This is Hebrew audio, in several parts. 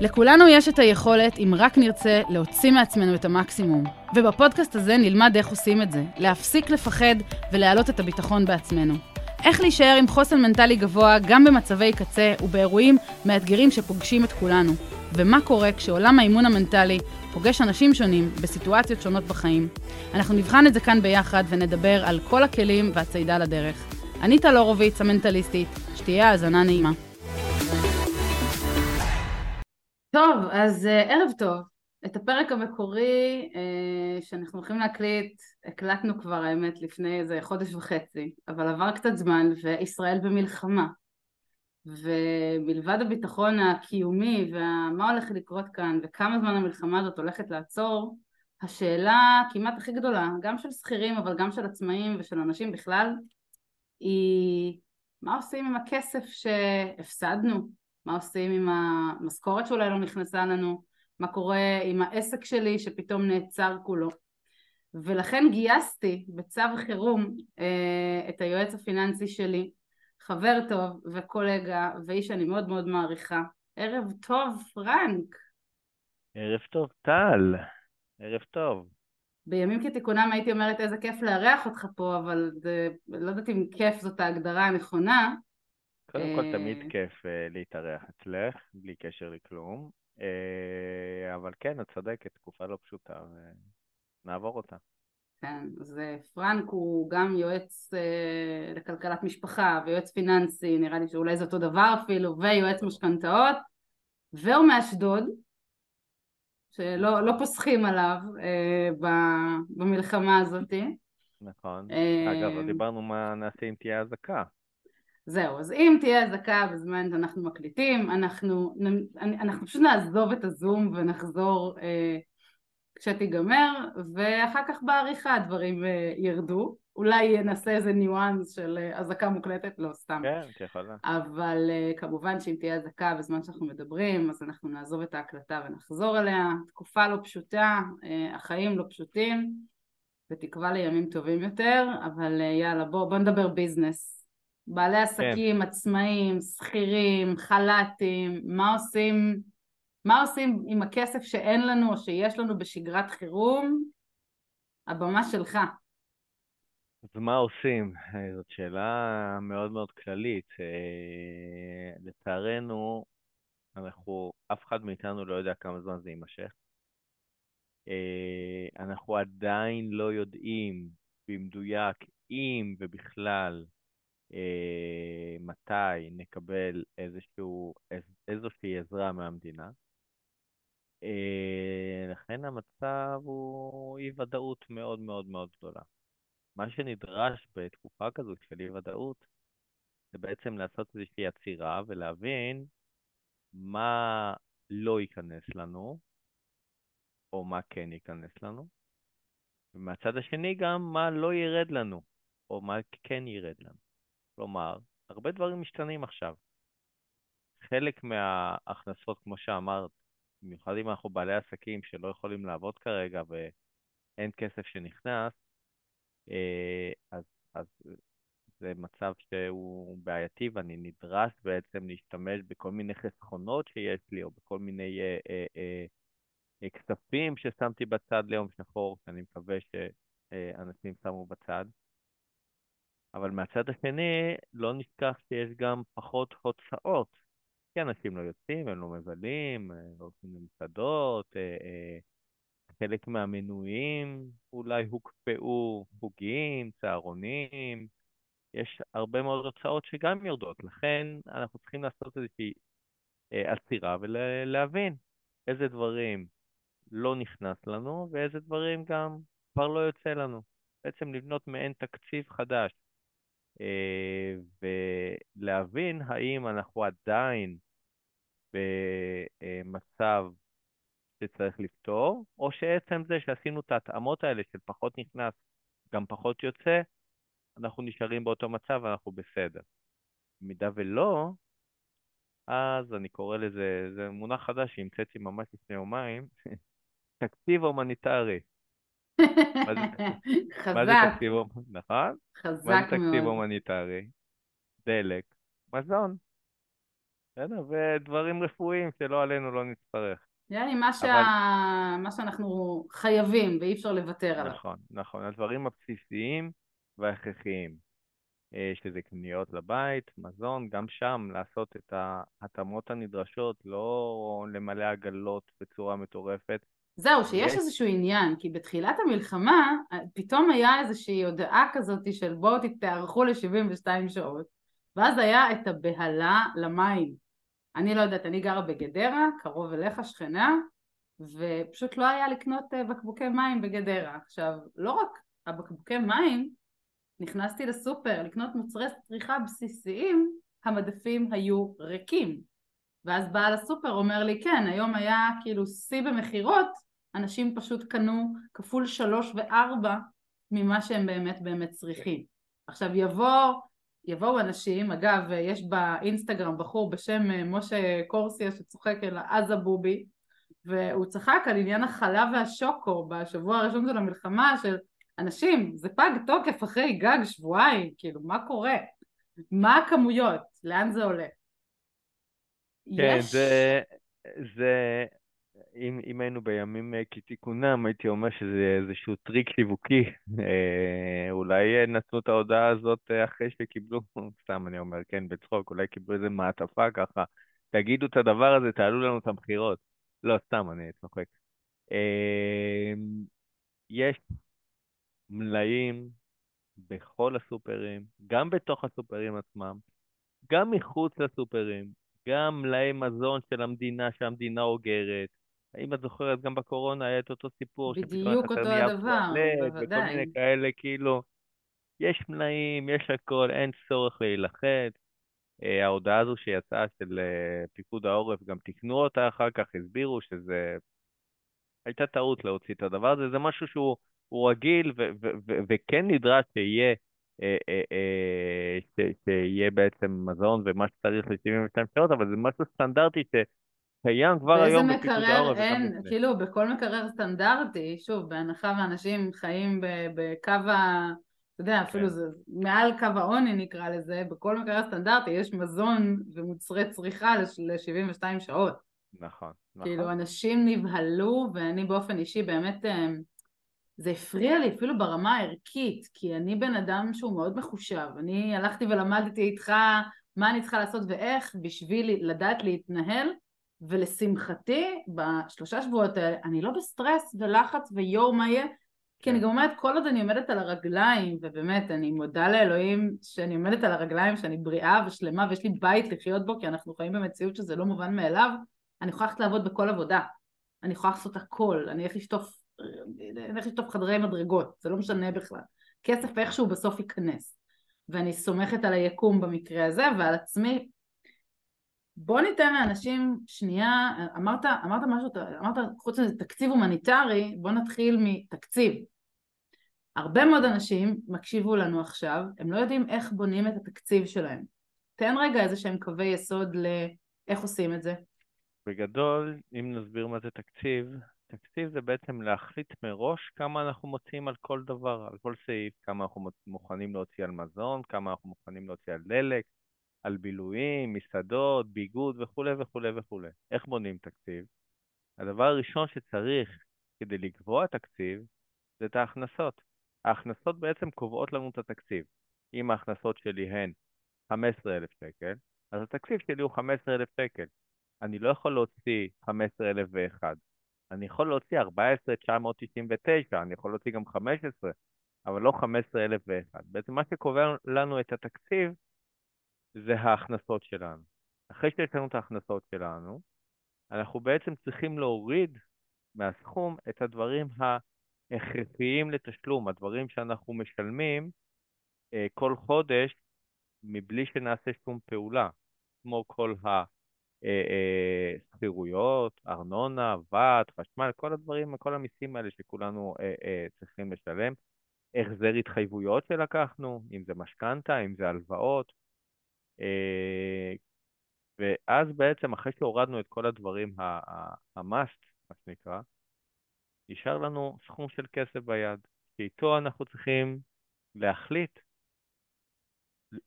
לכולנו יש את היכולת, אם רק נרצה, להוציא מעצמנו את המקסימום. ובפודקאסט הזה נלמד איך עושים את זה, להפסיק לפחד ולהעלות את הביטחון בעצמנו. איך להישאר עם חוסן מנטלי גבוה גם במצבי קצה ובאירועים מאתגרים שפוגשים את כולנו. ומה קורה כשעולם האימון המנטלי פוגש אנשים שונים בסיטואציות שונות בחיים. אנחנו נבחן את זה כאן ביחד ונדבר על כל הכלים והצעידה לדרך. אני טל הורוביץ, המנטליסטית, שתהיה האזנה נעימה. טוב, אז uh, ערב טוב. את הפרק המקורי uh, שאנחנו הולכים להקליט, הקלטנו כבר האמת לפני איזה חודש וחצי, אבל עבר קצת זמן וישראל במלחמה. ומלבד הביטחון הקיומי ומה הולך לקרות כאן וכמה זמן המלחמה הזאת הולכת לעצור, השאלה כמעט הכי גדולה, גם של שכירים אבל גם של עצמאים ושל אנשים בכלל, היא מה עושים עם הכסף שהפסדנו, מה עושים עם המשכורת שאולי לא נכנסה לנו, מה קורה עם העסק שלי שפתאום נעצר כולו. ולכן גייסתי בצו חירום אה, את היועץ הפיננסי שלי חבר טוב וקולגה ואיש שאני מאוד מאוד מעריכה. ערב טוב, פרנק. ערב טוב, טל. ערב טוב. בימים כתיקונם הייתי אומרת איזה כיף לארח אותך פה, אבל זה, לא יודעת אם כיף זאת ההגדרה הנכונה. קודם כל, תמיד אה, כיף אה, להתארח אצלך, בלי קשר לכלום. אה, אבל כן, את צודקת, תקופה לא פשוטה, ונעבור אותה. כן, אז פרנק הוא גם יועץ אה, לכלכלת משפחה ויועץ פיננסי, נראה לי שאולי זה אותו דבר אפילו, ויועץ משכנתאות, והוא מאשדוד, שלא לא פוסחים עליו אה, במלחמה הזאת. נכון. אה, אגב, לא דיברנו מה נעשה אם תהיה אזעקה. זהו, אז אם תהיה אזעקה בזמן שאנחנו מקליטים, אנחנו, אנחנו פשוט נעזוב את הזום ונחזור אה, כשתיגמר, ואחר כך בעריכה הדברים אה, ירדו. אולי נעשה איזה ניואנס של אה, אזעקה מוקלטת, לא סתם. כן, כיכולה. אבל אה, כמובן שאם תהיה אזעקה בזמן שאנחנו מדברים, אז אנחנו נעזוב את ההקלטה ונחזור אליה. תקופה לא פשוטה, החיים לא פשוטים, בתקווה לימים טובים יותר, אבל יאללה, בואו בוא נדבר ביזנס. בעלי כן. עסקים, כן. עצמאים, שכירים, חל"תים, מה עושים מה עושים עם הכסף שאין לנו או שיש לנו בשגרת חירום? הבמה שלך. אז מה עושים? זאת שאלה מאוד מאוד כללית. אה, לצערנו, אנחנו, אף אחד מאיתנו לא יודע כמה זמן זה יימשך. אה, אנחנו עדיין לא יודעים במדויק אם ובכלל אה, מתי נקבל איזשהו, איזושהי עזרה מהמדינה. אה, לכן המצב הוא אי ודאות מאוד מאוד מאוד גדולה. מה שנדרש בתקופה כזו של אי ודאות זה בעצם לעשות איזושהי עצירה ולהבין מה לא ייכנס לנו, או מה כן ייכנס לנו, ומהצד השני גם מה לא ירד לנו, או מה כן ירד לנו. כלומר, הרבה דברים משתנים עכשיו. חלק מההכנסות, כמו שאמרת, במיוחד אם אנחנו בעלי עסקים שלא יכולים לעבוד כרגע ואין כסף שנכנס, אה, אז, אז זה מצב שהוא בעייתי ואני נדרש בעצם להשתמש בכל מיני חסכונות שיש לי או בכל מיני אה, אה, אה, אה, כספים ששמתי בצד ליום שחור, שאני מקווה שאנשים שמו בצד. אבל מהצד השני, לא נשכח שיש גם פחות הוצאות. כי אנשים לא יוצאים, הם לא מבלים, לא הולכים למסעדות, אה, אה, חלק מהמנויים אולי הוקפאו, חוגים, צהרונים, יש הרבה מאוד הוצאות שגם יורדות, לכן אנחנו צריכים לעשות איזושהי עצירה ולהבין איזה דברים לא נכנס לנו ואיזה דברים גם כבר לא יוצא לנו. בעצם לבנות מעין תקציב חדש ולהבין האם אנחנו עדיין במצב שצריך לפתור, או שעצם זה שעשינו את ההתאמות האלה של פחות נכנס, גם פחות יוצא, אנחנו נשארים באותו מצב ואנחנו בסדר. במידה ולא, אז אני קורא לזה, זה מונח חדש שהמצאתי ממש לפני יומיים, תקציב הומניטרי. חזק. מה זה תקציב? נכון? חזק מאוד. מה זה תקציב הומניטרי? דלק, מזון. בסדר, ודברים רפואיים שלא עלינו לא נצטרך. יעני, מה, שה... אבל- מה שאנחנו חייבים ואי אפשר לוותר עליו. נכון, נכון, הדברים הבסיסיים וההכרחיים, אה, שזה קניות לבית, מזון, גם שם לעשות את ההתאמות הנדרשות, לא למלא עגלות בצורה מטורפת. זהו, שיש יש- איזשהו עניין, כי בתחילת המלחמה פתאום היה איזושהי הודעה כזאת של בואו תתארכו ל-72 שעות, ואז היה את הבהלה למים. אני לא יודעת, אני גרה בגדרה, קרוב אליך, שכנה, ופשוט לא היה לקנות אה, בקבוקי מים בגדרה. עכשיו, לא רק הבקבוקי מים, נכנסתי לסופר לקנות מוצרי צריכה בסיסיים, המדפים היו ריקים. ואז בעל הסופר אומר לי, כן, היום היה כאילו שיא במכירות, אנשים פשוט קנו כפול שלוש וארבע ממה שהם באמת באמת צריכים. עכשיו יבוא, יבואו אנשים, אגב, יש באינסטגרם בחור בשם אה, משה קורסיה שצוחק אל עזה בובי, והוא צחק על עניין החלב והשוקו בשבוע הראשון של המלחמה, של אנשים, זה פג תוקף אחרי גג שבועיים, כאילו, מה קורה? מה הכמויות? לאן זה עולה? כן, יש... זה, זה, אם, אם היינו בימים אה, כתיקונם, הייתי אומר שזה איזשהו טריק שיווקי. אה, אולי אה, נתנו את ההודעה הזאת אחרי שקיבלו, סתם אני אומר, כן, בצחוק, אולי קיבלו איזה מעטפה ככה. תגידו את הדבר הזה, תעלו לנו את המכירות. לא, סתם, אני צוחק. יש מלאים בכל הסופרים, גם בתוך הסופרים עצמם, גם מחוץ לסופרים, גם מלאי מזון של המדינה שהמדינה אוגרת. אם את זוכרת, גם בקורונה היה את אותו סיפור, בדיוק אותו הדבר, טואלט וכל בוודאי. מיני כאלה, כאילו, יש מלאים, יש הכל, אין צורך להילחץ. אה, ההודעה הזו שיצאה של אה, פיקוד העורף, גם תיקנו אותה אחר כך, הסבירו שזה... הייתה טעות להוציא את הדבר הזה, זה משהו שהוא הוא רגיל ו- ו- ו- וכן נדרש שיהיה, אה, אה, אה, ש- שיהיה בעצם מזון ומה שצריך ל-72 שעות, אבל זה משהו סטנדרטי שקיים כבר באיזה היום בפיקוד מקרר העורף וגם אין, לפני. כאילו בכל מקרר סטנדרטי, שוב, בהנחה ואנשים חיים בקו ה... אתה יודע, אפילו כן. זה מעל קו העוני נקרא לזה, בכל מקרר סטנדרטי יש מזון ומוצרי צריכה ל-72 שעות. נכון, כאילו נכון. אנשים נבהלו ואני באופן אישי באמת אה, זה הפריע לי אפילו ברמה הערכית כי אני בן אדם שהוא מאוד מחושב אני הלכתי ולמדתי איתך מה אני צריכה לעשות ואיך בשביל לדעת להתנהל ולשמחתי בשלושה שבועות האלה אני לא בסטרס ולחץ ויואו מה יהיה כי אני כן. גם אומרת כל עוד אני עומדת על הרגליים ובאמת אני מודה לאלוהים שאני עומדת על הרגליים שאני בריאה ושלמה ויש לי בית לחיות בו כי אנחנו חיים במציאות שזה לא מובן מאליו אני יכולה ללכת לעבוד בכל עבודה, אני יכולה לעשות הכל, אני אלך לשטוף, אני אלך לשטוף חדרי מדרגות, זה לא משנה בכלל. כסף איכשהו בסוף ייכנס. ואני סומכת על היקום במקרה הזה ועל עצמי. בוא ניתן לאנשים שנייה, אמרת, אמרת משהו, אמרת חוץ מזה תקציב הומניטרי, בוא נתחיל מתקציב. הרבה מאוד אנשים מקשיבו לנו עכשיו, הם לא יודעים איך בונים את התקציב שלהם. תן רגע איזה שהם קווי יסוד לאיך עושים את זה. בגדול, אם נסביר מה זה תקציב, תקציב זה בעצם להחליט מראש כמה אנחנו מוציאים על כל דבר, על כל סעיף, כמה אנחנו מוכנים להוציא על מזון, כמה אנחנו מוכנים להוציא על דלק, על בילויים, מסעדות, ביגוד וכולי וכולי וכולי. איך בונים תקציב? הדבר הראשון שצריך כדי לקבוע תקציב זה את ההכנסות. ההכנסות בעצם קובעות לנו את התקציב. אם ההכנסות שלי הן 15,000 שקל, אז התקציב שלי הוא 15,000 שקל. אני לא יכול להוציא 15,001. אני יכול להוציא 14,999, אני יכול להוציא גם 15, אבל לא 15,001. בעצם מה שקובע לנו את התקציב זה ההכנסות שלנו. אחרי שיש לנו את ההכנסות שלנו, אנחנו בעצם צריכים להוריד מהסכום את הדברים ההכרחיים לתשלום, הדברים שאנחנו משלמים אה, כל חודש מבלי שנעשה שום פעולה, כמו כל ה... אה, אה, ארנונה, ועד, חשמל, כל הדברים, כל המיסים האלה שכולנו אה, אה, צריכים לשלם, החזר התחייבויות שלקחנו, אם זה משכנתה, אם זה הלוואות, ואז בעצם אחרי שהורדנו את כל הדברים, ה-must, מה שנקרא, נשאר לנו סכום של כסף ביד, שאיתו אנחנו צריכים להחליט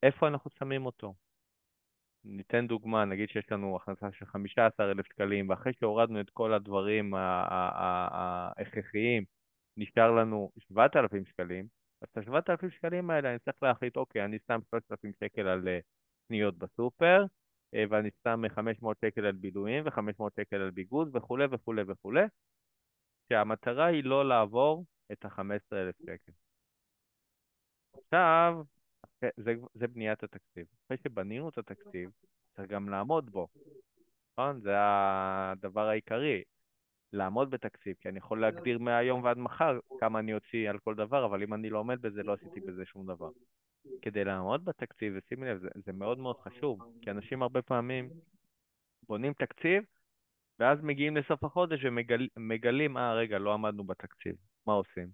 איפה אנחנו שמים אותו. ניתן דוגמה, נגיד שיש לנו הכנסה של 15,000 שקלים, ואחרי שהורדנו את כל הדברים ההכרחיים, נשאר לנו 7,000 שקלים, אז את ה-7,000 שקלים האלה אני צריך להחליט, אוקיי, אני שם 3,000 שקל על קניות בסופר, אה, ואני שם 500 שקל על בילויים ו-500 שקל על ביגוד וכולי וכולי וכולי, שהמטרה היא לא לעבור את ה-15,000 שקל. עכשיו, זה, זה בניית התקציב. אחרי שבנינו את התקציב, צריך גם לעמוד בו, נכון? זה הדבר העיקרי, לעמוד בתקציב, כי אני יכול להגדיר מהיום ועד מחר כמה אני אוציא על כל דבר, אבל אם אני לא עומד בזה, לא עשיתי בזה שום דבר. כדי לעמוד בתקציב, ושימי לב, זה, זה מאוד מאוד חשוב, כי אנשים הרבה פעמים בונים תקציב, ואז מגיעים לסוף החודש ומגלים, אה, רגע, לא עמדנו בתקציב, מה עושים?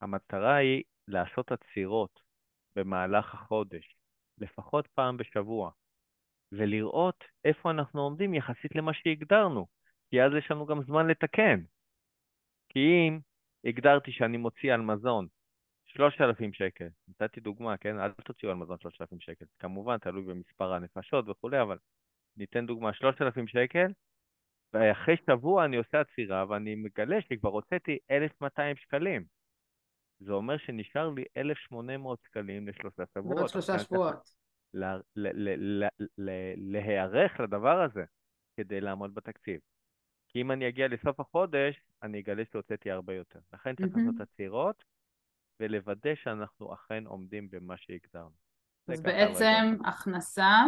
המטרה היא לעשות עצירות במהלך החודש, לפחות פעם בשבוע, ולראות איפה אנחנו עומדים יחסית למה שהגדרנו, כי אז יש לנו גם זמן לתקן. כי אם הגדרתי שאני מוציא על מזון 3,000 שקל, נתתי דוגמה, כן? אל תוציאו על מזון 3,000 שקל, כמובן, תלוי במספר הנפשות וכולי, אבל ניתן דוגמה, 3,000 שקל, ואחרי שבוע אני עושה עצירה ואני מגלה שכבר הוצאתי 1,200 שקלים. זה אומר שנשאר לי 1,800 שקלים לשלושה שבועות. ועוד שלושה שבועות. להיערך לדבר הזה כדי לעמוד בתקציב. כי אם אני אגיע לסוף החודש, אני אגלה שהוצאתי הרבה יותר. לכן צריך לעשות עצירות ולוודא שאנחנו אכן עומדים במה שהגדרנו. אז בעצם הכנסה,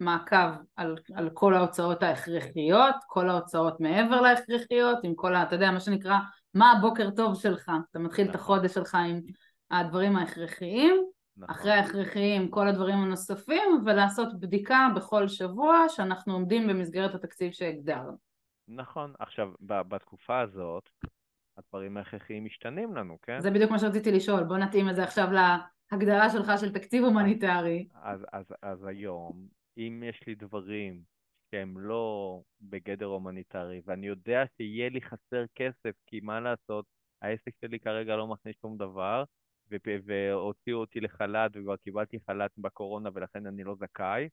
מעקב על, על כל ההוצאות ההכרחיות, כל ההוצאות מעבר להכרחיות, עם כל ה... אתה יודע, מה שנקרא מה הבוקר טוב שלך, אתה מתחיל נכון. את החודש שלך עם הדברים ההכרחיים, נכון. אחרי ההכרחיים כל הדברים הנוספים, ולעשות בדיקה בכל שבוע שאנחנו עומדים במסגרת התקציב שהגדרנו. נכון, עכשיו בתקופה הזאת הדברים ההכרחיים משתנים לנו, כן? זה בדיוק מה שרציתי לשאול, בוא נתאים את זה עכשיו להגדרה שלך של תקציב הומניטרי. אז, אז, אז היום, אם יש לי דברים שהם לא בגדר הומניטרי, ואני יודע שיהיה לי חסר כסף, כי מה לעשות, העסק שלי כרגע לא מכניס שום דבר, והוציאו אותי לחל"ת, וכבר קיבלתי חל"ת בקורונה ולכן אני לא זכאי,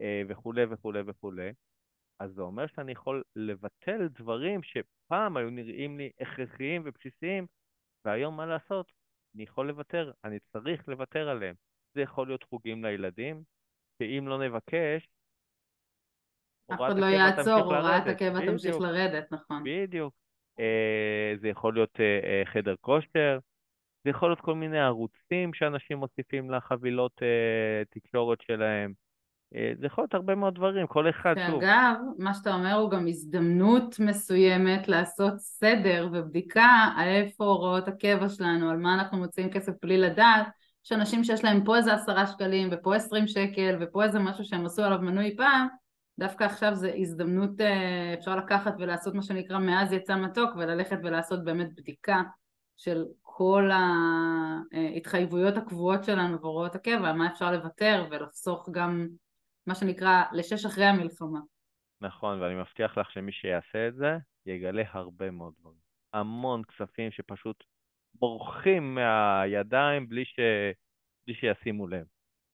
אה, וכולי וכולי וכולי. אז זה אומר שאני יכול לבטל דברים שפעם היו נראים לי הכרחיים ובסיסיים, והיום מה לעשות? אני יכול לוותר, אני צריך לוותר עליהם. זה יכול להיות חוגים לילדים, שאם לא נבקש, אף אחד לא יעצור, הוראת הקבע תמשיך לרדת, נכון. בדיוק. אה, זה יכול להיות אה, אה, חדר כושר, זה יכול להיות כל מיני ערוצים שאנשים מוסיפים לחבילות תקשורת שלהם. זה יכול להיות הרבה מאוד דברים, כל אחד, שוב. שאגב, מה שאתה אומר הוא גם הזדמנות מסוימת לעשות סדר ובדיקה על איפה הוראות הקבע שלנו, על מה אנחנו מוציאים כסף בלי לדעת, יש אנשים שיש להם פה איזה עשרה שקלים ופה עשרים שקל ופה איזה משהו שהם עשו עליו מנוי פעם, דווקא עכשיו זו הזדמנות, אה, אפשר לקחת ולעשות מה שנקרא מאז יצא מתוק וללכת ולעשות באמת בדיקה של כל ההתחייבויות הקבועות שלנו והוראות הקבע, מה אפשר לוותר ולחסוך גם מה שנקרא לשש אחרי המלחמה. נכון, ואני מבטיח לך שמי שיעשה את זה יגלה הרבה מאוד דברים. המון כספים שפשוט בורחים מהידיים בלי, ש... בלי שישימו לב.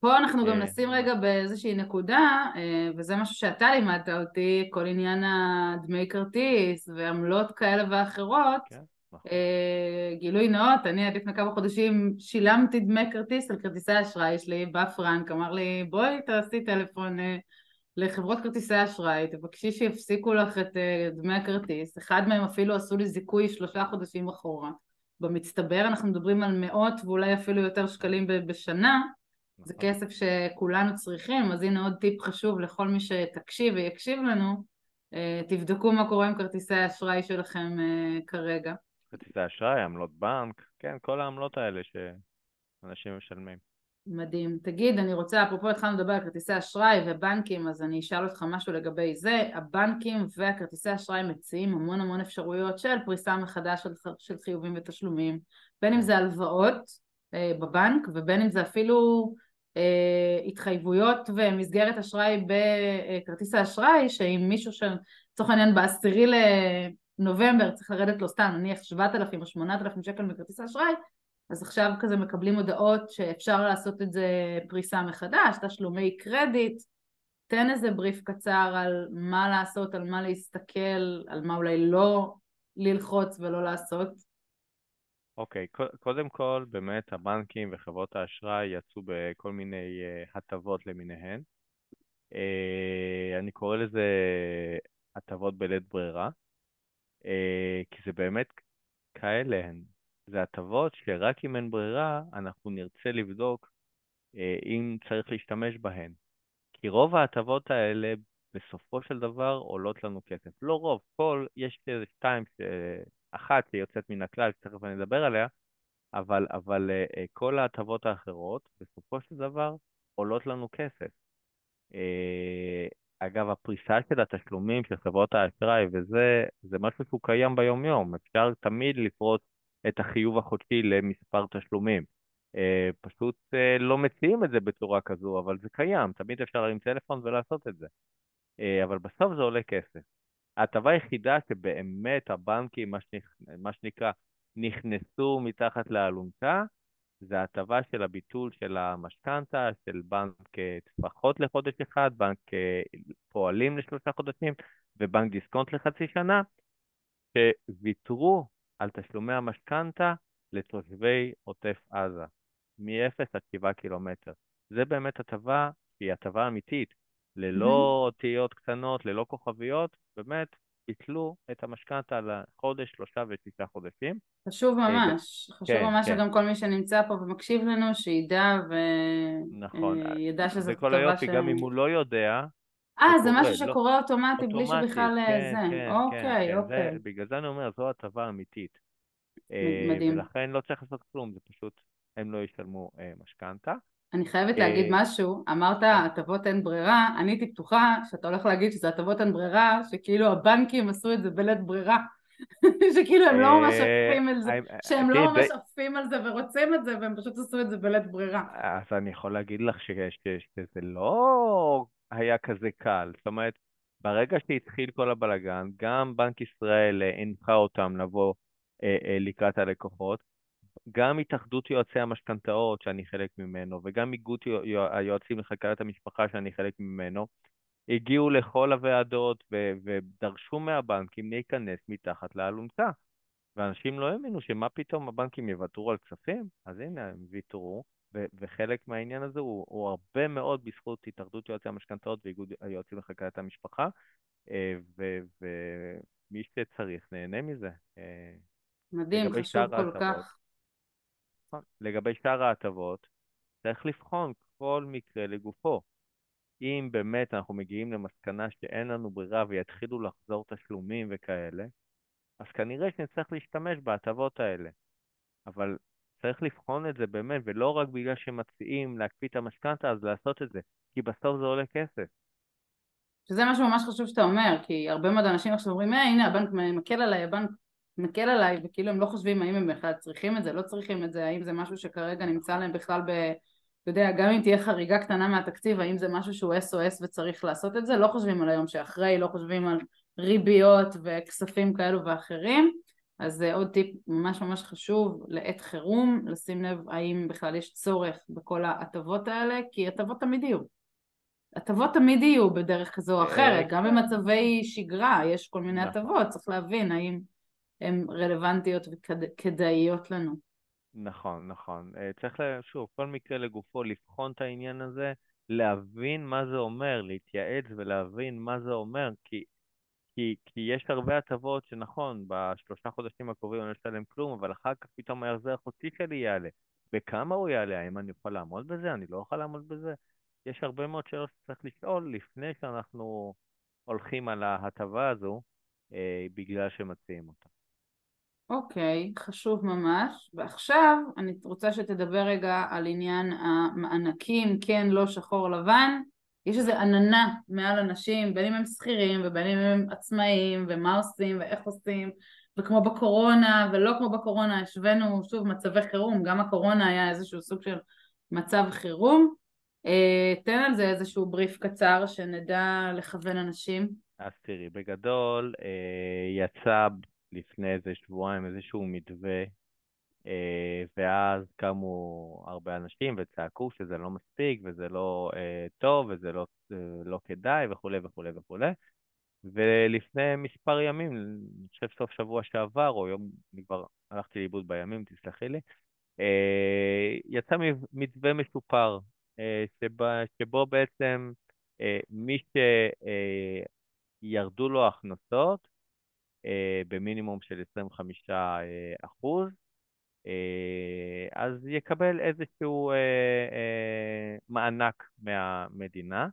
פה אנחנו גם אה, נשים רגע באיזושהי נקודה, אה, וזה משהו שאתה לימדת אותי, כל עניין הדמי כרטיס ועמלות כאלה ואחרות. כן. אה, גילוי נאות, אני עד לפני כמה חודשים שילמתי דמי כרטיס על כרטיסי האשראי שלי, בא פרנק, אמר לי בואי תעשי טלפון לחברות כרטיסי אשראי, תבקשי שיפסיקו לך את דמי הכרטיס, אחד מהם אפילו עשו לי זיכוי שלושה חודשים אחורה. במצטבר אנחנו מדברים על מאות ואולי אפילו יותר שקלים בשנה, זה נכון. כסף שכולנו צריכים, אז הנה עוד טיפ חשוב לכל מי שתקשיב ויקשיב לנו, אה, תבדקו מה קורה עם כרטיסי האשראי שלכם אה, כרגע. כרטיסי אשראי, עמלות בנק, כן, כל העמלות האלה שאנשים משלמים. מדהים. תגיד, אני רוצה, אפרופו התחלנו לדבר על כרטיסי אשראי ובנקים, אז אני אשאל אותך משהו לגבי זה. הבנקים והכרטיסי אשראי מציעים המון המון אפשרויות של פריסה מחדש של, של חיובים ותשלומים, בין אם זה הלוואות אה, בבנק ובין אם זה אפילו אה, התחייבויות ומסגרת אשראי בכרטיס האשראי, שאם מישהו שלצורך העניין בעשירי לנובמבר צריך לרדת לו סתם, נניח 7,000 או 8,000 שקל מכרטיס האשראי, אז עכשיו כזה מקבלים הודעות שאפשר לעשות את זה פריסה מחדש, תשלומי קרדיט, תן איזה בריף קצר על מה לעשות, על מה להסתכל, על מה אולי לא ללחוץ ולא לעשות. אוקיי, okay, קודם כל, באמת הבנקים וחברות האשראי יצאו בכל מיני uh, הטבות למיניהן. Uh, אני קורא לזה הטבות בלית ברירה, כי זה באמת כאלה הן. זה הטבות שרק אם אין ברירה, אנחנו נרצה לבדוק uh, אם צריך להשתמש בהן. כי רוב ההטבות האלה בסופו של דבר עולות לנו כסף. לא רוב, כל, יש איזה שתיים, אחת שיוצאת מן הכלל, שתכף אני אדבר עליה, אבל, אבל כל ההטבות האחרות בסופו של דבר עולות לנו כסף. אגב, הפריסה של התשלומים של חברות האשראי, וזה זה משהו שהוא קיים ביום-יום, אפשר תמיד לפרוס את החיוב החודשי למספר תשלומים. Uh, פשוט uh, לא מציעים את זה בצורה כזו, אבל זה קיים, תמיד אפשר להרים טלפון ולעשות את זה. Uh, אבל בסוף זה עולה כסף. ההטבה היחידה שבאמת הבנקים, מה, שנכ... מה שנקרא, נכנסו מתחת לאלונקה, זה ההטבה של הביטול של המשכנתה, של בנק טפחות לחודש אחד, בנק פועלים לשלושה חודשים ובנק דיסקונט לחצי שנה, שוויתרו על תשלומי המשכנתה לתושבי עוטף עזה, מ-0 עד 7 קילומטר. זה באמת הטבה שהיא הטבה אמיתית, ללא אותיות קטנות, ללא כוכביות, באמת ביטלו את המשכנתה לחודש, שלושה ושישה חודשים. חשוב אה, ממש, חשוב כן, ממש כן. שגם כל מי שנמצא פה ומקשיב לנו, שידע וידע נכון. שזו טובה ש... וכל היופי, גם אם הוא לא יודע... אה, זה משהו לא. שקורה אוטומטי, בלי שבכלל אה, כן, זה. כן, אוקיי, כן, אוקיי. זה, בגלל זה אני אומר, זו הטבה אמיתית. אה, מדהים. ולכן לא צריך לעשות כלום, זה פשוט, הם לא ישלמו משכנתה. אני חייבת להגיד אה, משהו, אמרת כן. הטבות אין ברירה, אני הייתי בטוחה שאתה הולך להגיד שזה הטבות אין ברירה, שכאילו הבנקים עשו את זה בלית ברירה, שכאילו הם לא ממש עפים על זה, אה, שהם לא ממש עפים על זה ורוצים את זה והם פשוט עשו את זה בלית ברירה. אז אני יכול להגיד לך שזה לא היה כזה קל, זאת אומרת, ברגע שהתחיל כל הבלגן, גם בנק ישראל אה, הנחה אותם לבוא לקראת הלקוחות, גם התאחדות יועצי המשכנתאות, שאני חלק ממנו, וגם איגוד היועצים לכלכלת המשפחה, שאני חלק ממנו, הגיעו לכל הוועדות ו- ודרשו מהבנקים להיכנס מתחת לאלונקה. ואנשים לא האמינו שמה פתאום הבנקים יוותרו על כספים? אז הנה, הם ויתרו, ו- וחלק מהעניין הזה הוא, הוא הרבה מאוד בזכות התאחדות יועצי המשכנתאות ואיגוד היועצים לכלכלת המשפחה, אה, ומי שצריך נהנה מזה. אה, מדהים, חשוב כל כך. נכון. לגבי שאר ההטבות, צריך לבחון כל מקרה לגופו. אם באמת אנחנו מגיעים למסקנה שאין לנו ברירה ויתחילו לחזור תשלומים וכאלה, אז כנראה שנצטרך להשתמש בהטבות האלה. אבל צריך לבחון את זה באמת, ולא רק בגלל שמציעים להקפיא את המשכנתה, אז לעשות את זה, כי בסוף זה עולה כסף. שזה משהו ממש חשוב שאתה אומר, כי הרבה מאוד אנשים עכשיו אומרים, אה, הנה הבנק מקל עליי, הבנק מקל עליי, וכאילו הם לא חושבים האם הם בכלל צריכים את זה, לא צריכים את זה, האם זה משהו שכרגע נמצא להם בכלל ב... אתה יודע, גם אם תהיה חריגה קטנה מהתקציב, האם זה משהו שהוא SOS וצריך לעשות את זה, לא חושבים על היום שאחרי, לא חושבים על ריביות וכספים כאלו ואחרים, אז זה עוד טיפ ממש ממש חשוב לעת חירום, לשים לב האם בכלל יש צורך בכל ההטבות האלה, כי הטבות תמיד יהיו. הטבות תמיד יהיו בדרך כזו או אחרת, גם במצבי שגרה יש כל מיני נכון. הטבות, צריך להבין האם הן רלוונטיות וכדאיות לנו. נכון, נכון. אה, צריך, שוב, כל מקרה לגופו לבחון את העניין הזה, להבין מה זה אומר, להתייעץ ולהבין מה זה אומר, כי, כי, כי יש הרבה הטבות שנכון, בשלושה חודשים הקרובים אני לא אשלם כלום, אבל אחר כך פתאום ההחזר החודשי שלי יעלה. בכמה הוא יעלה? האם אני יכול לעמוד בזה? אני לא יכול לעמוד בזה? יש הרבה מאוד שאלות שצריך לשאול לפני שאנחנו הולכים על ההטבה הזו, אה, בגלל שמציעים אותה. אוקיי, okay, חשוב ממש. ועכשיו אני רוצה שתדבר רגע על עניין המענקים, כן, לא, שחור, לבן. יש איזו עננה מעל אנשים, בין אם הם שכירים ובין אם הם עצמאים, ומה עושים ואיך עושים, וכמו בקורונה ולא כמו בקורונה, השווינו שוב מצבי חירום, גם הקורונה היה איזשהו סוג של מצב חירום. אה, תן על זה איזשהו בריף קצר שנדע לכוון אנשים. אז תראי, בגדול אה, יצא לפני איזה שבועיים איזשהו מתווה אה, ואז קמו הרבה אנשים וצעקו שזה לא מספיק וזה לא אה, טוב וזה לא, אה, לא כדאי וכולי וכולי וכולי. ולפני מספר ימים, אני חושב סוף שבוע שעבר, או יום, אני כבר הלכתי לאיבוד בימים, תסלחי לי, אה, יצא מתווה משופר, אה, שבה, שבו בעצם אה, מי שירדו לו הכנסות במינימום של 25 אחוז, אז יקבל איזשהו מענק מהמדינה.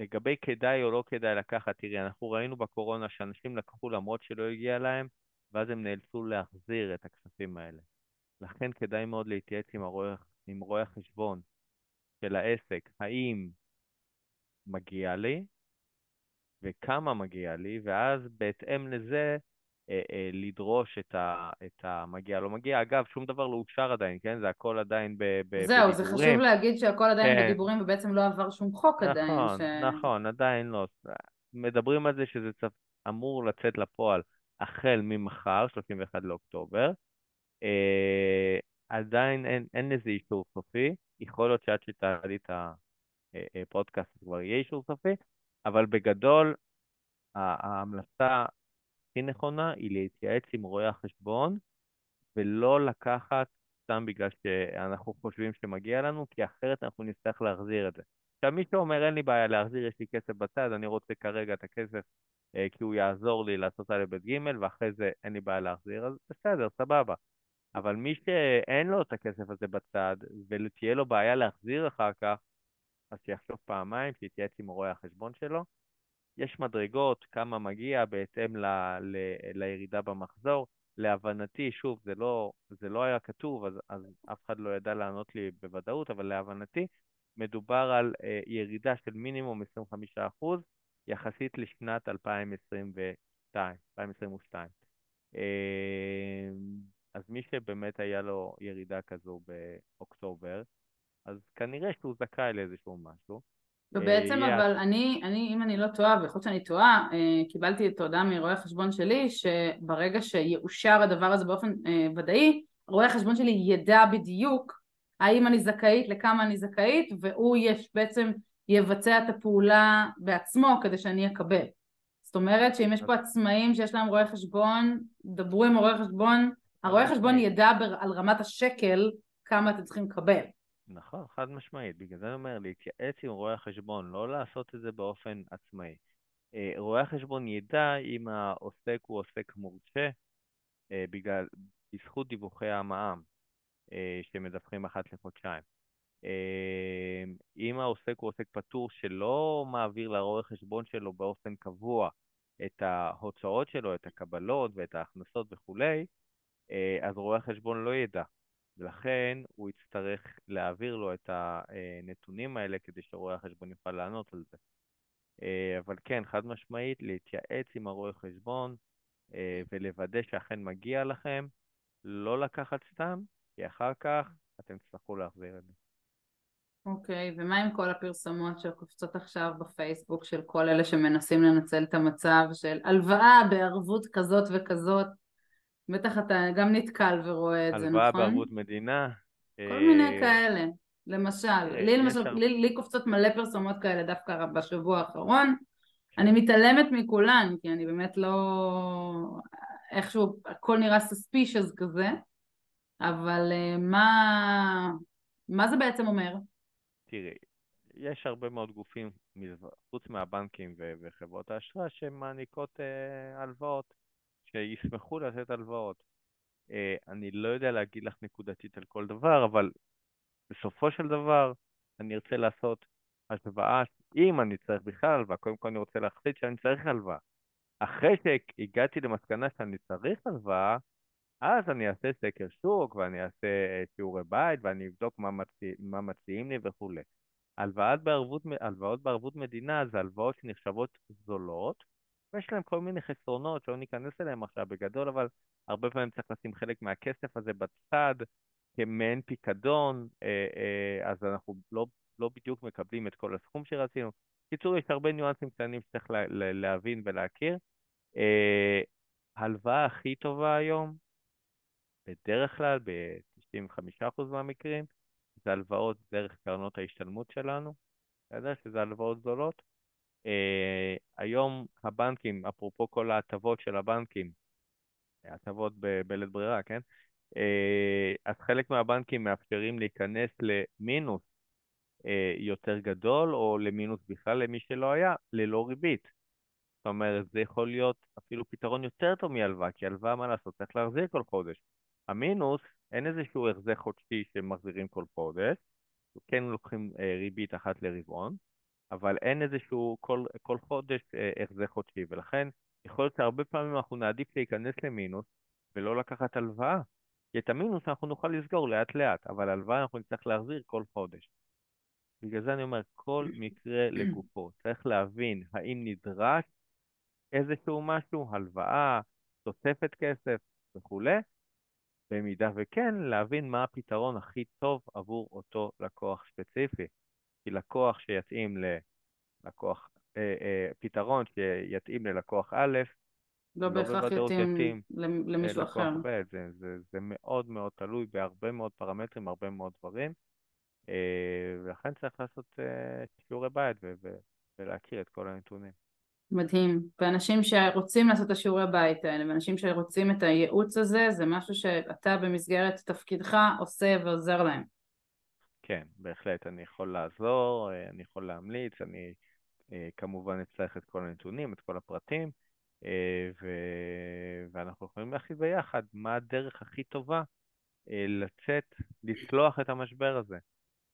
לגבי כדאי או לא כדאי לקחת, תראי, אנחנו ראינו בקורונה שאנשים לקחו למרות שלא הגיע להם, ואז הם נאלצו להחזיר את הכספים האלה. לכן כדאי מאוד להתייעץ עם, הרואה, עם רואה החשבון של העסק, האם מגיע לי וכמה מגיע לי, ואז בהתאם לזה אה, אה, לדרוש את, ה, את המגיע לא מגיע. אגב, שום דבר לא אושר עדיין, כן? זה הכל עדיין ב, ב, זהו, בדיבורים. זהו, זה חשוב להגיד שהכל עדיין כן. בדיבורים ובעצם לא עבר שום חוק נכון, עדיין. נכון, ש... נכון, עדיין לא. מדברים על זה שזה אמור לצאת לפועל החל ממחר, 31 לאוקטובר. אה, עדיין אין, אין לזה אישור סופי, יכול להיות שעד שתעלי את הפודקאסט אה, אה, כבר יהיה אישור סופי, אבל בגדול ההמלצה הכי נכונה היא להתייעץ עם רואי החשבון ולא לקחת סתם בגלל שאנחנו חושבים שמגיע לנו, כי אחרת אנחנו נצטרך להחזיר את זה. עכשיו, מי שאומר אין לי בעיה להחזיר, יש לי כסף בצד, אני רוצה כרגע את הכסף אה, כי הוא יעזור לי לעשות א' ב' ג', ואחרי זה אין לי בעיה להחזיר, אז בסדר, סבבה. אבל מי שאין לו את הכסף הזה בצד, ותהיה לו בעיה להחזיר אחר כך, אז שיחשוב פעמיים, שיתייעץ עם רואה החשבון שלו. יש מדרגות, כמה מגיע בהתאם ל, ל, לירידה במחזור. להבנתי, שוב, זה לא, זה לא היה כתוב, אז, אז אף אחד לא ידע לענות לי בוודאות, אבל להבנתי, מדובר על אה, ירידה של מינימום 25% יחסית לשנת 2022. 2022. אה, אז מי שבאמת היה לו ירידה כזו באוקטובר, אז כנראה שהוא זכאי לאיזשהו משהו. ובעצם אה, אבל אני, אני, אם אני לא טועה, ויכול להיות שאני טועה, אה, קיבלתי את ההודעה מרואה החשבון שלי, שברגע שיאושר הדבר הזה באופן אה, ודאי, רואה החשבון שלי ידע בדיוק האם אני זכאית, לכמה אני זכאית, והוא יש בעצם יבצע את הפעולה בעצמו כדי שאני אקבל. זאת אומרת שאם יש פה עצמאים שיש להם רואה חשבון, דברו עם הרואה חשבון, הרואה חשבון ידע על רמת השקל כמה אתם צריכים לקבל. נכון, חד משמעית. בגלל זה אני אומר, להתייעץ עם רואה החשבון, לא לעשות את זה באופן עצמאי. אה, רואה החשבון ידע אם העוסק הוא עוסק מורשה, אה, בגלל, בזכות דיווחי המע"מ אה, שמדווחים אחת לחודשיים. אם העוסק הוא עוסק פטור שלא מעביר לרואה חשבון שלו באופן קבוע את ההוצאות שלו, את הקבלות ואת ההכנסות וכולי, אז רואה החשבון לא ידע. ולכן הוא יצטרך להעביר לו את הנתונים האלה כדי שרואה החשבון יוכל לענות על זה. אה, אבל כן, חד משמעית, להתייעץ עם הרואה חשבון אה, ולוודא שאכן מגיע לכם, לא לקחת סתם, כי אחר כך אתם תצטרכו להחזיר את זה. אוקיי, okay, ומה עם כל הפרסומות שקופצות עכשיו בפייסבוק של כל אלה שמנסים לנצל את המצב של הלוואה בערבות כזאת וכזאת? בטח אתה גם נתקל ורואה את זה, נכון? הלוואה בערבות מדינה. כל אה... מיני כאלה. למשל, אה, לי למשל, לי, לי קופצות מלא פרסומות כאלה דווקא בשבוע האחרון. אני מתעלמת מכולן, כי אני באמת לא... איכשהו הכל נראה suspicious כזה, אבל uh, מה... מה זה בעצם אומר? תראי, יש הרבה מאוד גופים, חוץ מהבנקים וחברות האשראי, שמעניקות הלוואות. שישמחו לתת הלוואות. אה, אני לא יודע להגיד לך נקודתית על כל דבר, אבל בסופו של דבר אני ארצה לעשות השוואה, אם אני צריך בכלל הלוואה, קודם כל אני רוצה להחליט שאני צריך הלוואה. אחרי שהגעתי למסקנה שאני צריך הלוואה, אז אני אעשה סקר שוק ואני אעשה אה, שיעורי בית ואני אבדוק מה, מציע, מה מציעים לי וכולי. הלוואות בערבות, בערבות מדינה זה הלוואות שנחשבות זולות, ויש להם כל מיני חסרונות שלא ניכנס אליהם עכשיו בגדול, אבל הרבה פעמים צריך לשים חלק מהכסף הזה בצד כמעין פיקדון, אה, אה, אז אנחנו לא, לא בדיוק מקבלים את כל הסכום שרצינו. בקיצור, יש הרבה ניואנסים קטנים שצריך לה, להבין ולהכיר. אה, ההלוואה הכי טובה היום, בדרך כלל, ב-95% מהמקרים, זה הלוואות דרך קרנות ההשתלמות שלנו, בסדר? שזה הלוואות זולות. Uh, היום הבנקים, אפרופו כל ההטבות של הבנקים, הטבות בלית ברירה, כן? Uh, אז חלק מהבנקים מאפשרים להיכנס למינוס uh, יותר גדול, או למינוס בכלל למי שלא היה, ללא ריבית. זאת אומרת, זה יכול להיות אפילו פתרון יותר טוב מהלוואה, כי הלוואה, מה לעשות, צריך להחזיר כל חודש. המינוס, אין איזשהו החזר חודשי שמחזירים כל חודש, כן לוקחים אה, ריבית אחת לרבעון, אבל אין איזשהו כל, כל חודש אה, החזר חודשי, ולכן יכול להיות שהרבה פעמים אנחנו נעדיף להיכנס למינוס ולא לקחת הלוואה, כי את המינוס אנחנו נוכל לסגור לאט לאט, אבל הלוואה אנחנו נצטרך להחזיר כל חודש. בגלל זה אני אומר, כל מקרה לגופו. צריך להבין האם נדרש איזשהו משהו, הלוואה, תוספת כסף וכולי, במידה וכן, להבין מה הפתרון הכי טוב עבור אותו לקוח ספציפי. כי לקוח שיתאים ללקוח, אה, אה, פתרון שיתאים ללקוח א', לא, לא בהכרח יתאים יתאים למישהו אחר. ב', זה, זה, זה מאוד מאוד תלוי בהרבה מאוד פרמטרים, הרבה מאוד דברים, אה, ולכן צריך לעשות אה, שיעורי בית ולהכיר את כל הנתונים. מדהים. ואנשים שרוצים לעשות את השיעורי בית האלה, ואנשים שרוצים את הייעוץ הזה, זה משהו שאתה במסגרת תפקידך עושה ועוזר להם. כן, בהחלט. אני יכול לעזור, אה, אני יכול להמליץ, אני אה, כמובן אצטרך את כל הנתונים, את כל הפרטים, אה, ו... ואנחנו יכולים להכין ביחד מה הדרך הכי טובה לצאת, לצלוח את המשבר הזה.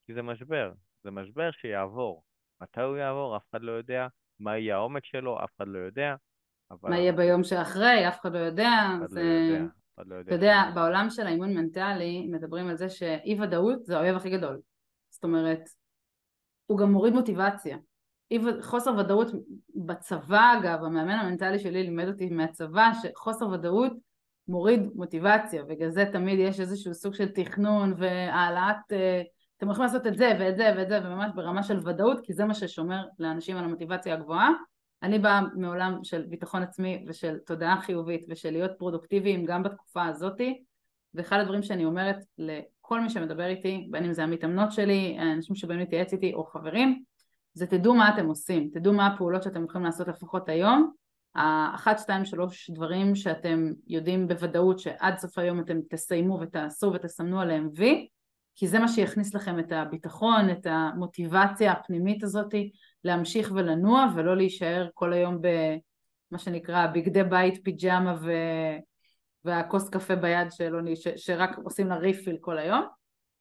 כי זה משבר, זה משבר שיעבור. מתי הוא יעבור? אף אחד לא יודע. מה יהיה העומק שלו, אף אחד לא יודע. מה יהיה ביום שאחרי, אף אחד לא יודע. אף אחד לא יודע. לא אתה יודע, בעולם של האימון מנטלי מדברים על זה שאי ודאות זה האויב הכי גדול. זאת אומרת, הוא גם מוריד מוטיבציה. חוסר ודאות בצבא אגב, המאמן המנטלי שלי לימד אותי מהצבא שחוסר ודאות מוריד מוטיבציה, בגלל זה תמיד יש איזשהו סוג של תכנון והעלאת אה, אתם הולכים לעשות את זה ואת זה ואת זה וממש ברמה של ודאות כי זה מה ששומר לאנשים על המוטיבציה הגבוהה אני באה מעולם של ביטחון עצמי ושל תודעה חיובית ושל להיות פרודוקטיביים גם בתקופה הזאתי ואחד הדברים שאני אומרת לכל מי שמדבר איתי בין אם זה המתאמנות שלי, אנשים שבאים להתייעץ איתי או חברים זה תדעו מה אתם עושים, תדעו מה הפעולות שאתם יכולים לעשות לפחות היום. האחת, שתיים, שלוש דברים שאתם יודעים בוודאות שעד סוף היום אתם תסיימו ותעשו ותסמנו עליהם וי כי זה מה שיכניס לכם את הביטחון, את המוטיבציה הפנימית הזאת להמשיך ולנוע ולא להישאר כל היום במה שנקרא בגדי בית, פיג'מה ו... והכוס קפה ביד שלא, ש... שרק עושים לה ריפיל כל היום.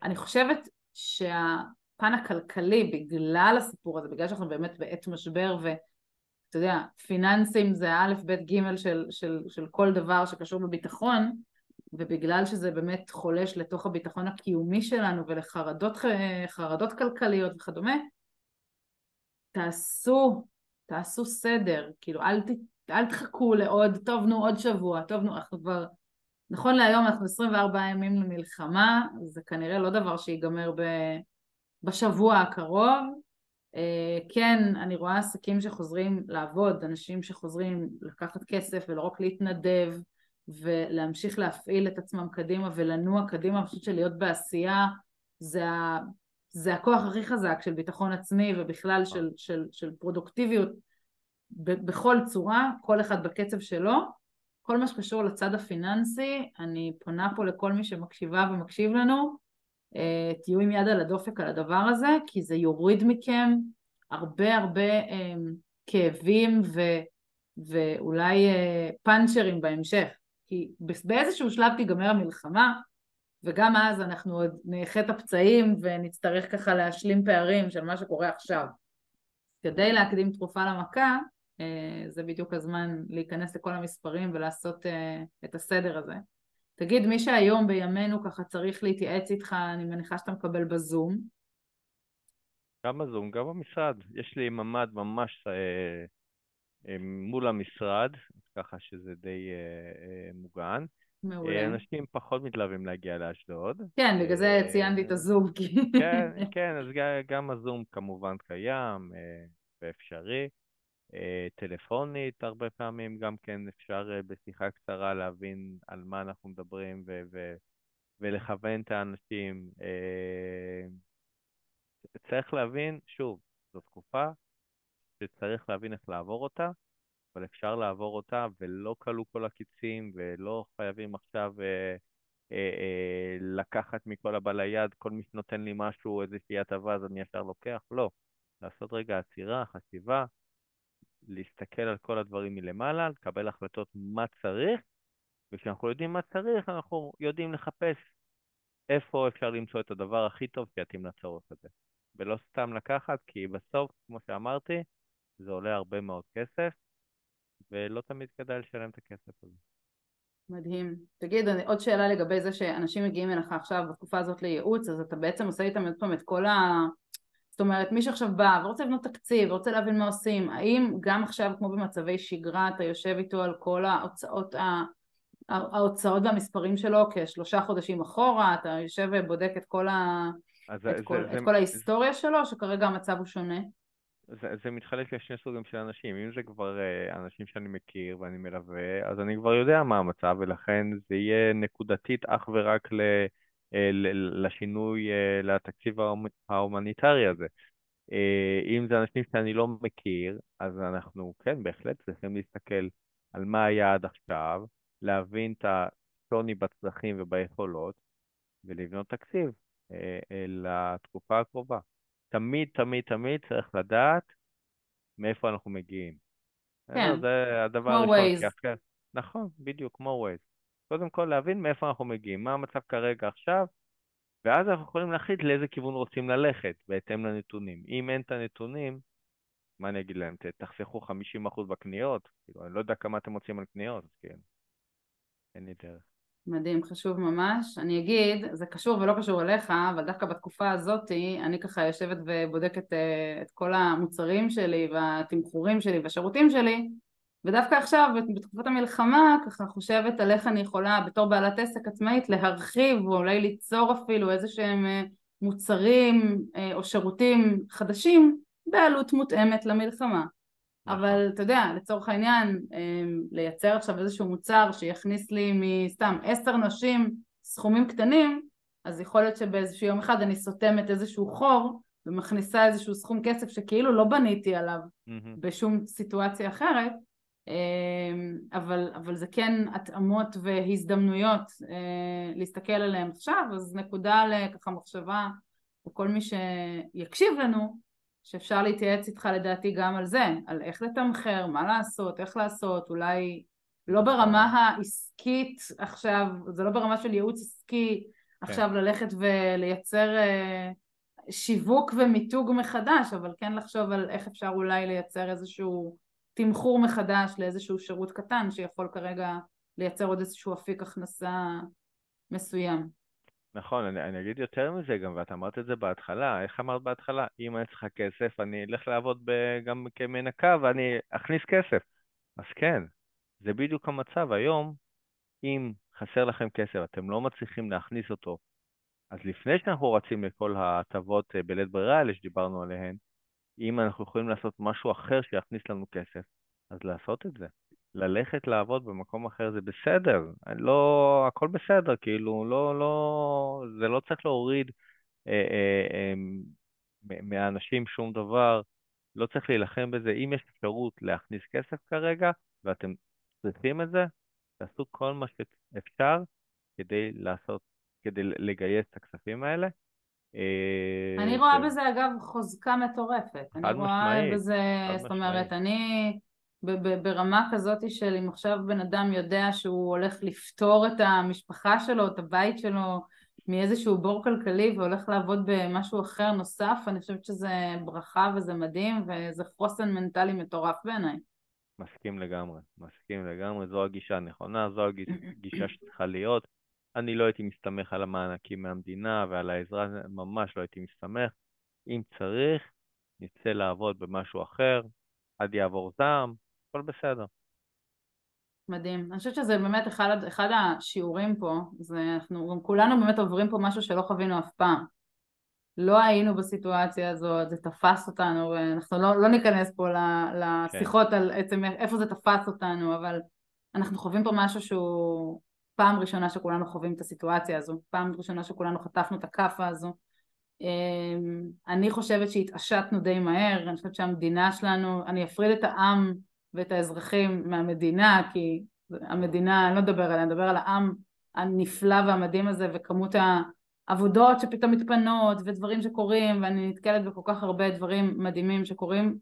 אני חושבת שהפן הכלכלי בגלל הסיפור הזה, בגלל שאנחנו באמת בעת משבר ואתה יודע, פיננסים זה א', ב', ג' של, של, של כל דבר שקשור בביטחון, ובגלל שזה באמת חולש לתוך הביטחון הקיומי שלנו ולחרדות חרדות כלכליות וכדומה, תעשו, תעשו סדר, כאילו אל, ת, אל תחכו לעוד, טוב נו עוד שבוע, טוב נו, אנחנו כבר, נכון להיום אנחנו 24 ימים למלחמה, זה כנראה לא דבר שיגמר ב, בשבוע הקרוב, אה, כן, אני רואה עסקים שחוזרים לעבוד, אנשים שחוזרים לקחת כסף ולא רק להתנדב, ולהמשיך להפעיל את עצמם קדימה ולנוע קדימה, אני חושבת שלהיות בעשייה זה, ה, זה הכוח הכי חזק של ביטחון עצמי ובכלל של, של, של פרודוקטיביות ב, בכל צורה, כל אחד בקצב שלו. כל מה שקשור לצד הפיננסי, אני פונה פה לכל מי שמקשיבה ומקשיב לנו, אה, תהיו עם יד על הדופק על הדבר הזה, כי זה יוריד מכם הרבה הרבה אה, כאבים ו, ואולי אה, פאנצ'רים בהמשך. כי באיזשהו שלב תיגמר המלחמה וגם אז אנחנו עוד נאחה את הפצעים ונצטרך ככה להשלים פערים של מה שקורה עכשיו. כדי להקדים תרופה למכה אה, זה בדיוק הזמן להיכנס לכל המספרים ולעשות אה, את הסדר הזה. תגיד, מי שהיום בימינו ככה צריך להתייעץ איתך, אני מניחה שאתה מקבל בזום. גם בזום, גם במשרד. יש לי ממ"ד ממש אה, מול המשרד, ככה שזה די אה, אה, מוגן. מעולה. אנשים פחות מתלהבים להגיע לאשדוד. כן, בגלל זה ציינתי את הזום. כן, כן, אז גם הזום כמובן קיים ואפשרי. אה, טלפונית הרבה פעמים, גם כן אפשר אה, בשיחה קצרה להבין על מה אנחנו מדברים ו- ו- ולכוון את האנשים. אה, צריך להבין, שוב, זו תקופה שצריך להבין איך לעבור אותה, אבל אפשר לעבור אותה ולא כלו כל הקיצים ולא חייבים עכשיו אה, אה, אה, לקחת מכל הבא ליד, כל מי שנותן לי משהו, איזושהי הטבה, אז אני ישר לוקח, לא. לעשות רגע עצירה, חשיבה, להסתכל על כל הדברים מלמעלה, לקבל החלטות מה צריך, וכשאנחנו יודעים מה צריך, אנחנו יודעים לחפש איפה אפשר למצוא את הדבר הכי טוב שיתאים לצורך הזה. ולא סתם לקחת, כי בסוף, כמו שאמרתי, זה עולה הרבה מאוד כסף, ולא תמיד כדאי לשלם את הכסף הזה. מדהים. תגיד, עוד שאלה לגבי זה שאנשים מגיעים אליך עכשיו בתקופה הזאת לייעוץ, אז אתה בעצם עושה איתם עוד פעם את כל ה... זאת אומרת, מי שעכשיו בא ורוצה לבנות תקציב ורוצה להבין מה עושים, האם גם עכשיו, כמו במצבי שגרה, אתה יושב איתו על כל ההוצאות, ההוצאות והמספרים שלו כשלושה חודשים אחורה, אתה יושב ובודק את כל, ה... את זה, כל, זה, את כל ההיסטוריה שלו, שכרגע המצב הוא שונה? זה, זה מתחלק לשני סוגים של אנשים. אם זה כבר uh, אנשים שאני מכיר ואני מלווה, אז אני כבר יודע מה המצב, ולכן זה יהיה נקודתית אך ורק ל, uh, ל, לשינוי, uh, לתקציב ההומניטרי הזה. אם זה אנשים שאני לא מכיר, אז אנחנו כן, בהחלט צריכים להסתכל על מה היה עד עכשיו, להבין את השוני בצרכים וביכולות, ולבנות תקציב לתקופה הקרובה. תמיד, תמיד, תמיד צריך לדעת מאיפה אנחנו מגיעים. כן, זה הדבר כמו הראשון. Waze. נכון, בדיוק, כמו Waze. קודם כל להבין מאיפה אנחנו מגיעים, מה המצב כרגע עכשיו, ואז אנחנו יכולים להחליט לאיזה כיוון רוצים ללכת, בהתאם לנתונים. אם אין את הנתונים, מה אני אגיד להם? תחסכו 50% בקניות? כאילו, אני לא יודע כמה אתם מוצאים על קניות, כן, אין לי דרך. מדהים, חשוב ממש. אני אגיד, זה קשור ולא קשור אליך, אבל דווקא בתקופה הזאת אני ככה יושבת ובודקת אה, את כל המוצרים שלי והתמחורים שלי והשירותים שלי, ודווקא עכשיו, בתקופת המלחמה, ככה חושבת על איך אני יכולה בתור בעלת עסק עצמאית להרחיב או אולי ליצור אפילו איזה שהם אה, מוצרים אה, או שירותים חדשים בעלות מותאמת למלחמה. נכון. אבל אתה יודע, לצורך העניין, אמ, לייצר עכשיו איזשהו מוצר שיכניס לי מסתם עשר נשים סכומים קטנים, אז יכול להיות שבאיזשהו יום אחד אני סותמת איזשהו חור ומכניסה איזשהו סכום כסף שכאילו לא בניתי עליו mm-hmm. בשום סיטואציה אחרת, אמ, אבל, אבל זה כן התאמות והזדמנויות אה, להסתכל עליהן עכשיו, אז נקודה לככה מחשבה וכל מי שיקשיב לנו, שאפשר להתייעץ איתך לדעתי גם על זה, על איך לתמחר, מה לעשות, איך לעשות, אולי לא ברמה העסקית עכשיו, זה לא ברמה של ייעוץ עסקי כן. עכשיו ללכת ולייצר אה, שיווק ומיתוג מחדש, אבל כן לחשוב על איך אפשר אולי לייצר איזשהו תמחור מחדש לאיזשהו שירות קטן שיכול כרגע לייצר עוד איזשהו אפיק הכנסה מסוים. נכון, אני, אני אגיד יותר מזה גם, ואת אמרת את זה בהתחלה, איך אמרת בהתחלה? אם אני צריכה כסף, אני אלך לעבוד ב, גם כמנקה ואני אכניס כסף. אז כן, זה בדיוק המצב. היום, אם חסר לכם כסף, אתם לא מצליחים להכניס אותו, אז לפני שאנחנו רצים לכל ההטבות אה, בלית ברירה האלה שדיברנו עליהן, אם אנחנו יכולים לעשות משהו אחר שיכניס לנו כסף, אז לעשות את זה. ללכת לעבוד במקום אחר זה בסדר, לא, הכל בסדר, כאילו, לא, לא, זה לא צריך להוריד אה, אה, אה, מהאנשים שום דבר, לא צריך להילחם בזה. אם יש אפשרות להכניס כסף כרגע, ואתם צריכים את זה, תעשו כל מה שאפשר כדי לעשות, כדי לגייס את הכספים האלה. אה, אני רואה בזה אגב חוזקה מטורפת. אני רואה בזה, זאת אומרת, אני ברמה כזאת של אם עכשיו בן אדם יודע שהוא הולך לפתור את המשפחה שלו, את הבית שלו מאיזשהו בור כלכלי והולך לעבוד במשהו אחר נוסף, אני חושבת שזה ברכה וזה מדהים וזה חוסן מנטלי מטורף בעיניי. מסכים לגמרי, מסכים לגמרי, זו הגישה הנכונה, זו הגישה שצריכה להיות. אני לא הייתי מסתמך על המענקים מהמדינה ועל העזרה, ממש לא הייתי מסתמך. אם צריך, נצא לעבוד במשהו אחר, עד יעבור זעם, הכל בסדר. מדהים. אני חושבת שזה באמת אחד, אחד השיעורים פה, זה אנחנו גם כולנו באמת עוברים פה משהו שלא חווינו אף פעם. לא היינו בסיטואציה הזאת, זה תפס אותנו, ואנחנו לא, לא ניכנס פה לשיחות כן. על עצם איפה זה תפס אותנו, אבל אנחנו חווים פה משהו שהוא פעם ראשונה שכולנו חווים את הסיטואציה הזו, פעם ראשונה שכולנו חטפנו את הכאפה הזו. אמ, אני חושבת שהתעשתנו די מהר, אני חושבת שהמדינה שלנו, אני אפריד את העם ואת האזרחים מהמדינה, כי המדינה, אני לא אדבר עליה, אני אדבר על העם הנפלא והמדהים הזה וכמות העבודות שפתאום מתפנות ודברים שקורים ואני נתקלת בכל כך הרבה דברים מדהימים שקורים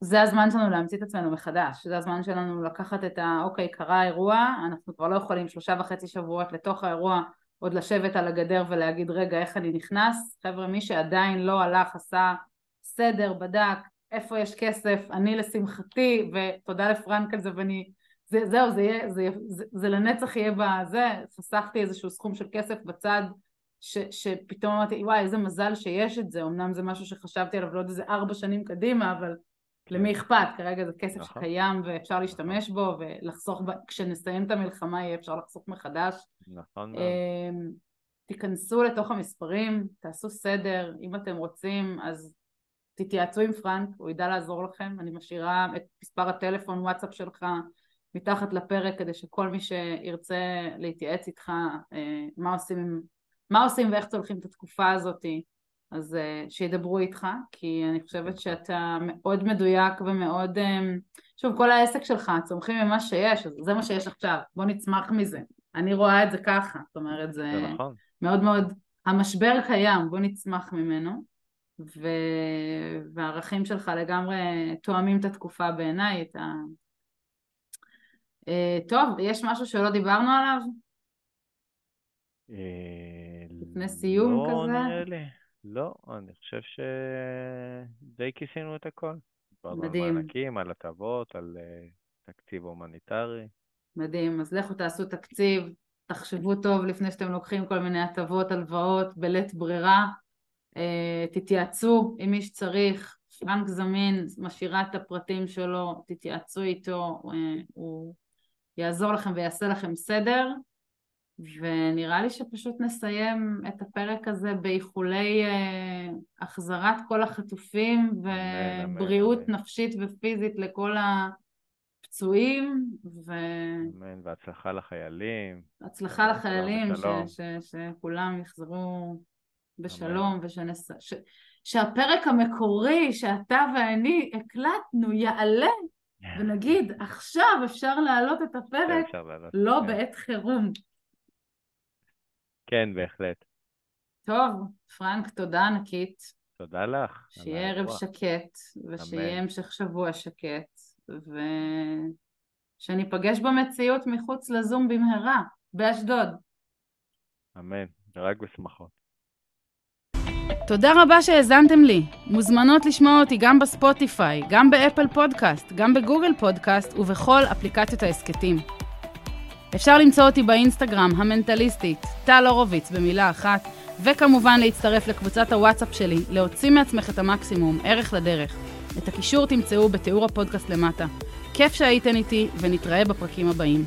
זה הזמן שלנו להמציא את עצמנו מחדש, זה הזמן שלנו לקחת את ה... אוקיי, קרה אירוע, אנחנו כבר לא יכולים שלושה וחצי שבועות לתוך האירוע עוד לשבת על הגדר ולהגיד רגע איך אני נכנס, חבר'ה מי שעדיין לא הלך עשה סדר, בדק, איפה יש כסף, אני לשמחתי, ותודה לפרנק על זה ואני, זה, זהו, זה, יהיה, זה, זה, זה לנצח יהיה בזה, חסכתי איזשהו סכום של כסף בצד ש, שפתאום אמרתי וואי איזה מזל שיש את זה, אמנם זה משהו שחשבתי עליו יודע איזה ארבע שנים קדימה אבל כן. למי אכפת, כרגע זה כסף נכון. שקיים ואפשר להשתמש בו ולחסוך, כשנסיים את המלחמה יהיה אפשר לחסוך מחדש. נכון. אמ, תיכנסו לתוך המספרים, תעשו סדר, אם אתם רוצים אז תתייעצו עם פרנק, הוא ידע לעזור לכם, אני משאירה את מספר הטלפון וואטסאפ שלך מתחת לפרק כדי שכל מי שירצה להתייעץ איתך אה, מה עושים, מה עושים ואיך צולחים את התקופה הזאתי אז uh, שידברו איתך, כי אני חושבת שאתה מאוד מדויק ומאוד, um, שוב, כל העסק שלך, צומחים ממה שיש, אז זה מה שיש עכשיו, בוא נצמח מזה. אני רואה את זה ככה, זאת אומרת, זה, זה נכון. מאוד מאוד, המשבר קיים, בוא נצמח ממנו, ו... והערכים שלך לגמרי תואמים את התקופה בעיניי, את ה... Uh, טוב, יש משהו שלא דיברנו עליו? לפני סיום לא כזה? לא נראה לי. לא, אני חושב שדי כיסינו את הכל. מדהים. על מענקים, על הטבות, על uh, תקציב הומניטרי. מדהים, אז לכו תעשו תקציב, תחשבו טוב לפני שאתם לוקחים כל מיני הטבות, הלוואות, בלית ברירה, תתייעצו עם מי שצריך, פרנק זמין, משאירה את הפרטים שלו, תתייעצו איתו, uh, הוא יעזור לכם ויעשה לכם סדר. ונראה לי שפשוט נסיים את הפרק הזה באיחולי אה, החזרת כל החטופים ובריאות אמן, נפשית ופיזית לכל הפצועים. ו... אמן, והצלחה לחיילים. הצלחה לחיילים, ש, ש, שכולם יחזרו בשלום, ושנס... ש... שהפרק המקורי שאתה ואני הקלטנו יעלה ונגיד עכשיו אפשר להעלות את הפרק לא כן. בעת חירום. כן, בהחלט. טוב, פרנק, תודה ענקית. תודה לך. שיהיה ערב שקט, ושיהיה המשך שבוע שקט, ושניפגש במציאות מחוץ לזום במהרה, באשדוד. אמן, ורק בשמחות. תודה רבה שהאזנתם לי. מוזמנות לשמוע אותי גם בספוטיפיי, גם באפל פודקאסט, גם בגוגל פודקאסט ובכל אפליקציות ההסכתים. אפשר למצוא אותי באינסטגרם, המנטליסטית, טל הורוביץ במילה אחת, וכמובן להצטרף לקבוצת הוואטסאפ שלי, להוציא מעצמך את המקסימום, ערך לדרך. את הקישור תמצאו בתיאור הפודקאסט למטה. כיף שהייתן איתי, ונתראה בפרקים הבאים.